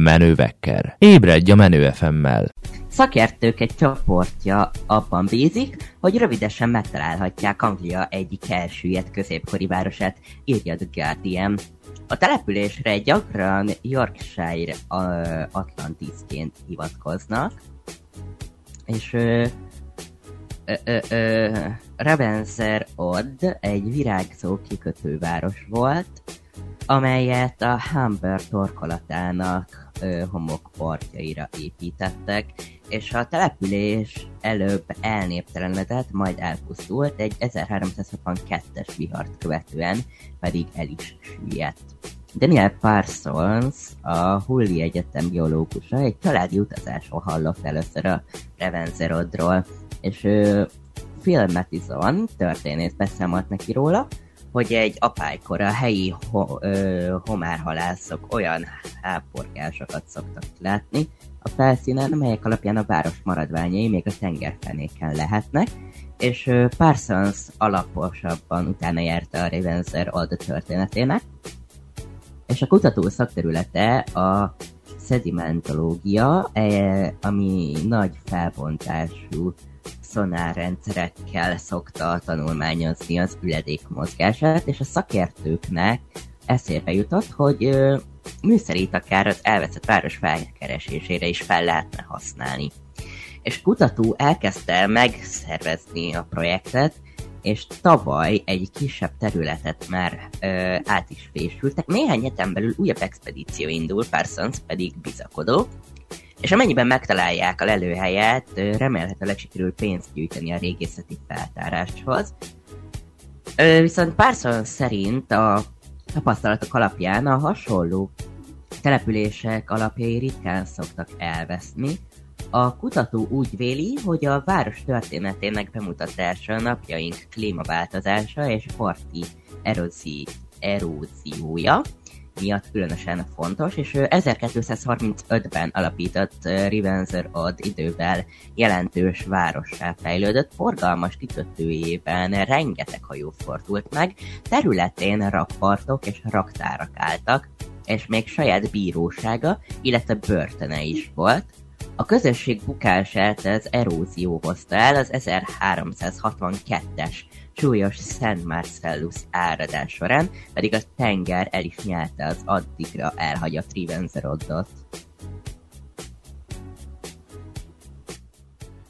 Menővekker. Ébredj a Menő FM-mel. Szakértők egy csoportja abban bízik, hogy rövidesen megtalálhatják Anglia egyik elsüllyedt középkori városát, írja The Guardian. A településre gyakran Yorkshire Atlantisként hivatkoznak, és ö, ö, ö, Ravenser Odd egy virágzó kikötőváros volt, amelyet a Humber torkolatának ö, homokpartjaira építettek, és a település előbb elnéptelenedett, majd elpusztult, egy 1362-es vihart követően pedig el is süllyedt. Daniel Parsons, a Hulli Egyetem biológusa, egy családi utazáson hallott először a Revenzerodról, és ő Phil történész beszámolt neki róla, hogy egy apálykor a helyi ho- ö, homárhalászok olyan háporgásokat szoktak látni. A felszínen, melyek alapján a város maradványai még a tengerfenéken lehetnek, és Parsons alaposabban utána járta a Ravenser Old történetének, és a kutató szakterülete a szedimentológia, e, ami nagy felbontású szonárrendszerekkel szokta tanulmányozni az üledék mozgását, és a szakértőknek eszébe jutott, hogy ö, műszerít akár az elveszett város felkeresésére is fel lehetne használni. És kutató elkezdte megszervezni a projektet, és tavaly egy kisebb területet már ö, át is fésültek. Néhány heten belül újabb expedíció indul, Parsons pedig bizakodó, és amennyiben megtalálják a lelőhelyet, remélhetőleg sikerül pénzt gyűjteni a régészeti feltáráshoz. Viszont Parsons szerint a tapasztalatok alapján a hasonló települések alapjai ritkán szoktak elveszni. A kutató úgy véli, hogy a város történetének bemutatása napjaink klímaváltozása és parti erózi, eróziója, miatt különösen fontos, és 1235-ben alapított Rivenzer Odd idővel jelentős várossá fejlődött, forgalmas kikötőjében rengeteg hajó fordult meg, területén rakpartok és raktárak álltak, és még saját bírósága, illetve börtöne is volt, a közösség bukását az erózió hozta el az 1362-es súlyos Szent Marcellus áradás során, pedig a tenger el is nyelte az addigra elhagyott Rivenzeroddot.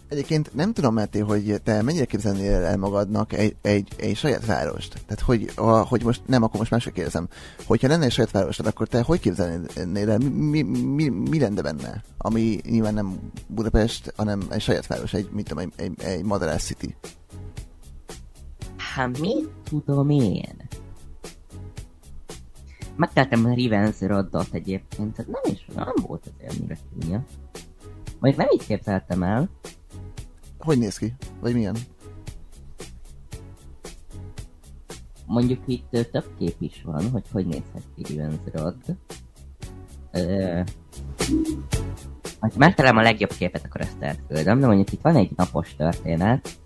Egyébként nem tudom, Máté, hogy te mennyire képzelnél el magadnak egy, egy, egy saját várost? Tehát, hogy, a, hogy most nem, akkor most másra kérdezem. Hogyha lenne egy saját városod, akkor te hogy képzelnél el? Mi, mi, mi, mi lenne benne? Ami nyilván nem Budapest, hanem egy saját város, egy, mit tudom, egy, egy, egy Madarász City. Hát mit tudom én? Megteltem a Rivens Roddot egyébként, tehát nem is, nem volt az annyira csúnya. Majd nem így képzeltem el. Hogy néz ki? Vagy milyen? Mondjuk itt több kép is van, hogy hogy nézhet ki Rivens Rodd. Ö... Ha megtalálom a legjobb képet, akkor ezt elküldöm, de mondjuk itt van egy napos történet,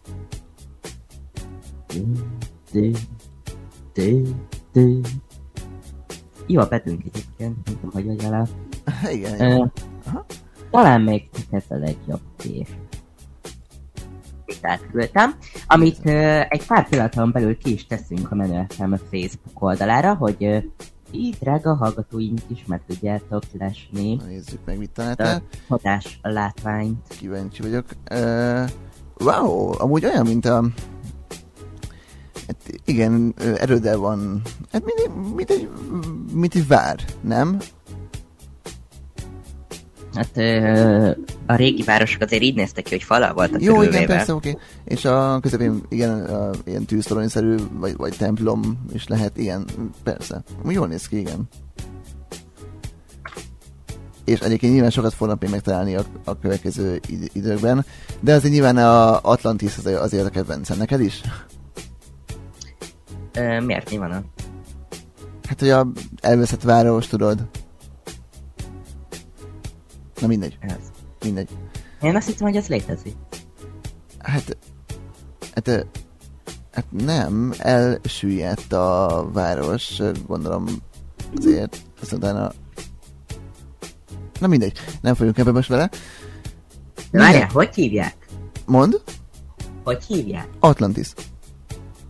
jó a betűnk egyébként, nem tudom, hogy vagy vele. Igen. Uh, talán még ez a legjobb kép. Átküldtem, amit uh, egy pár pillanaton belül ki is teszünk a Menő FM Facebook oldalára, hogy uh, így drága hallgatóink is meg tudjátok lesni. Na, nézzük meg, mit találtál. Hatás látványt. Kíváncsi vagyok. Uh, wow, amúgy olyan, mint a Hát igen, erőddel van. Hát mint, mint, egy, mint egy vár, nem? Hát a régi városok azért így néztek ki, hogy falal voltak Jó, igen, persze, oké. Okay. És a közepén, igen, a, ilyen tűztoronyszerű, vagy, vagy templom is lehet, igen, persze. Jól néz ki, igen. És egyébként nyilván sokat fognak még megtalálni a, a következő időkben, de azért nyilván a Atlantis az, azért a kedvencem. Neked is? Ö, miért? Mi van a? Hát, hogy a elveszett város, tudod. Na mindegy. Ez. Mindegy. Én azt hittem, hogy ez létezik. Hát, hát, hát nem, elsüllyedt a város, gondolom azért, azt utána Na mindegy, nem folyunk ebbe most vele. Várjál, hogy hívják? Mond, Hogy hívják? Atlantis.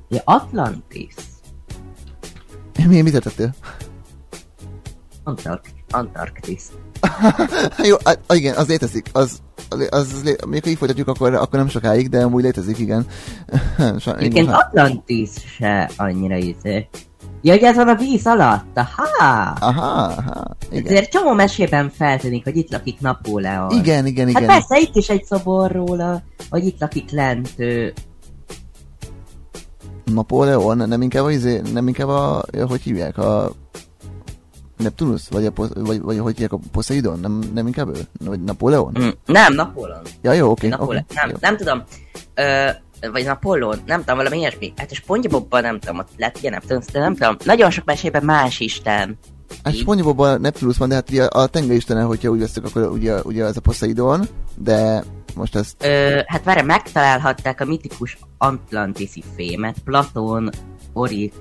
Ja, Atlantis. Mi, mit tettél? Antark- Antarktis. Jó, á, igen, az létezik. Az, az, az lé- még így folytatjuk, akkor, akkor nem sokáig, de amúgy létezik, igen. Egyébként Atlantis se annyira izé. Ja, hogy ez van a víz alatt, aha! Aha, aha, igen. Ezért csomó mesében feltűnik, hogy itt lakik Napóleon. Igen, igen, Hát igen. persze, itt is egy szobor róla, hogy itt lakik lent ő. Napóleon, nem inkább a, izé, nem inkább a, hogy hívják, a Neptunus, vagy, a, vagy, vagy hogy hívják a Poseidon, nem, nem inkább ő? Vagy Napóleon? Mm, nem, Napóleon. Ja, jó, oké. Napóleon. oké, nem, jó. nem tudom. Ö, vagy Napóleon, nem tudom, valami ilyesmi. Hát a SpongeBobban nem tudom, ott lett ugye Neptunus, de nem tudom. Nagyon sok mesében más isten. Hát Spongybobban Neptunus van, de hát ugye a tengeristene, hogyha úgy veszük, akkor ugye, ugye az a Poseidon, de most ezt Ö, hát várj, megtalálhatták a mitikus Atlantiszi fémet, Platón Orik,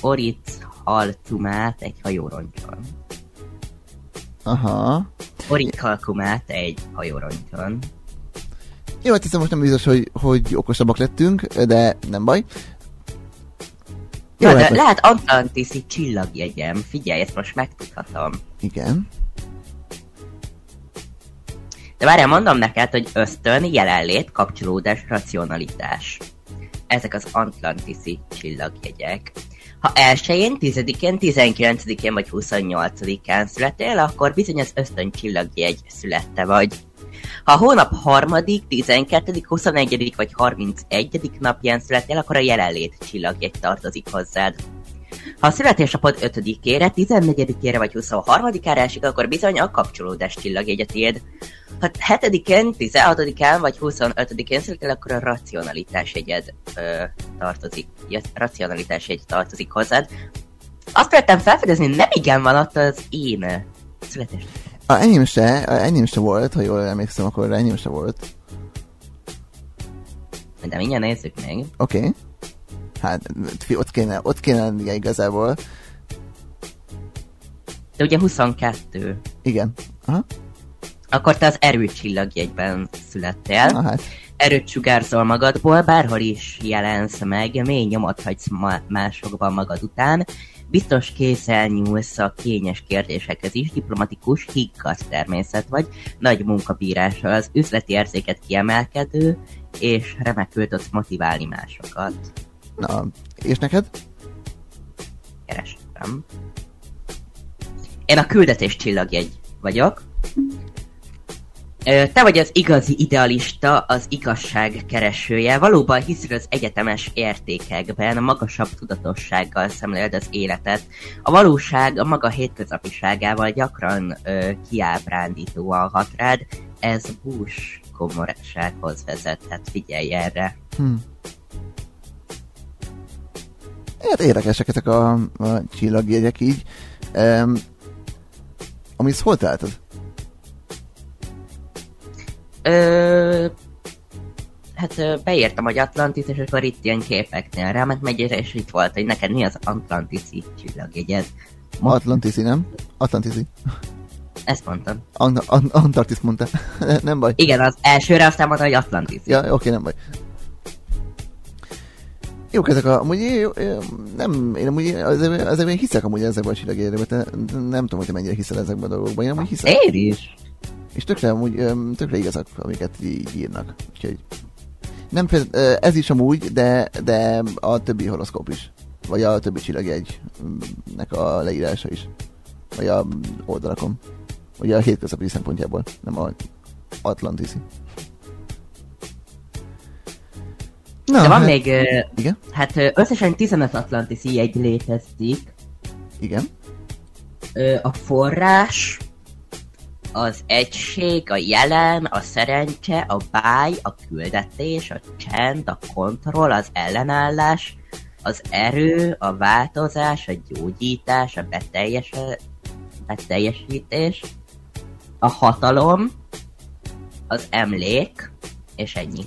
Oric Halcumát egy hajóroncson. Aha. Orik Halcumát egy hajóroncson. Jó, hát hiszem most nem biztos, hogy, hogy okosabbak lettünk, de nem baj. Jó, de hát lehet Atlantiszi csillagjegyem. Figyelj, ezt most megtudhatom. Igen. De várjál, mondom neked, hogy ösztön, jelenlét, kapcsolódás, racionalitás. Ezek az Atlantiszi csillagjegyek. Ha elsőjén, 10-én, 19-én vagy 28-án születél, akkor bizony az ösztön csillagjegy születte vagy. Ha a hónap harmadik, 12., 21. vagy 31. napján születél, akkor a jelenlét csillagjegy tartozik hozzád. Ha a születésnapod 5-ére, 14-ére vagy 23-ára esik, akkor bizony a kapcsolódás csillagjegy a tiéd. Ha 7-én, 16-án vagy 25-én születél, akkor a racionalitás jegyed ö, tartozik. Ja, racionalitás jegy tartozik hozzád. Azt vettem felfedezni, nem igen van ott az én születés. A enyém se, a enyém se volt, ha jól emlékszem, akkor enyém se volt. De mindjárt nézzük meg. Oké. Okay. Hát, ott kéne, ott kéne lennie igazából. De ugye 22. Igen. Aha. Akkor te az erőcsillagjegyben születtél. Na hát. Erőt sugárzol magadból, bárhol is jelensz meg, mély nyomot hagysz ma- másokban magad után, biztos készen nyúlsz a kényes kérdésekhez is, diplomatikus, higgadt természet vagy, nagy munkabírással az üzleti érzéket kiemelkedő, és remekül tudsz motiválni másokat. Na, és neked? Keresem. Én a küldetés csillagjegy vagyok. Te vagy az igazi idealista, az igazság keresője. Valóban hiszel az egyetemes értékekben, magasabb tudatossággal szemléled az életet. A valóság a maga hétköznapiságával gyakran ö, kiábrándítóan hat rád. Ez bús komorsághoz vezethet. Figyelj erre. Hm. Hát érdekesek ezek a, a csillagjegyek így. Um, amit hol találtad? Ö, hát beírtam, hogy Atlantis, és akkor itt ilyen képeknél ráment megy, és itt volt, hogy neked mi az Atlantiszi csillagjegyed. Ma- Atlantiszi, nem? Atlantiszi. Ezt mondtam. Ant- Ant- Antarktisz mondta. nem baj. Igen, az elsőre aztán mondta, hogy Atlantis. Ja, oké, nem baj. Jók ezek a, amúgy jó, nem, én amúgy ezekben, ezekben hiszek amúgy ezekben a csillagjegyekben, nem tudom, hogy te mennyire hiszel ezekben a dolgokban, én amúgy hiszek. Én is. És tökre, amúgy, tökre igazak, amiket így írnak. Úgyhogy nem ez is amúgy, de, de a többi horoszkóp is. Vagy a többi csillagjegynek a leírása is. Vagy a oldalakon. Ugye a hétköznapi szempontjából, nem a Atlantiszi. Na, De van hát, még, Igen? hát összesen 15 Atlantiszi jegy létezik. Igen. A forrás, az egység, a jelen, a szerencse, a báj, a küldetés, a csend, a kontroll, az ellenállás, az erő, a változás, a gyógyítás, a beteljes, beteljesítés, a hatalom, az emlék, és ennyi.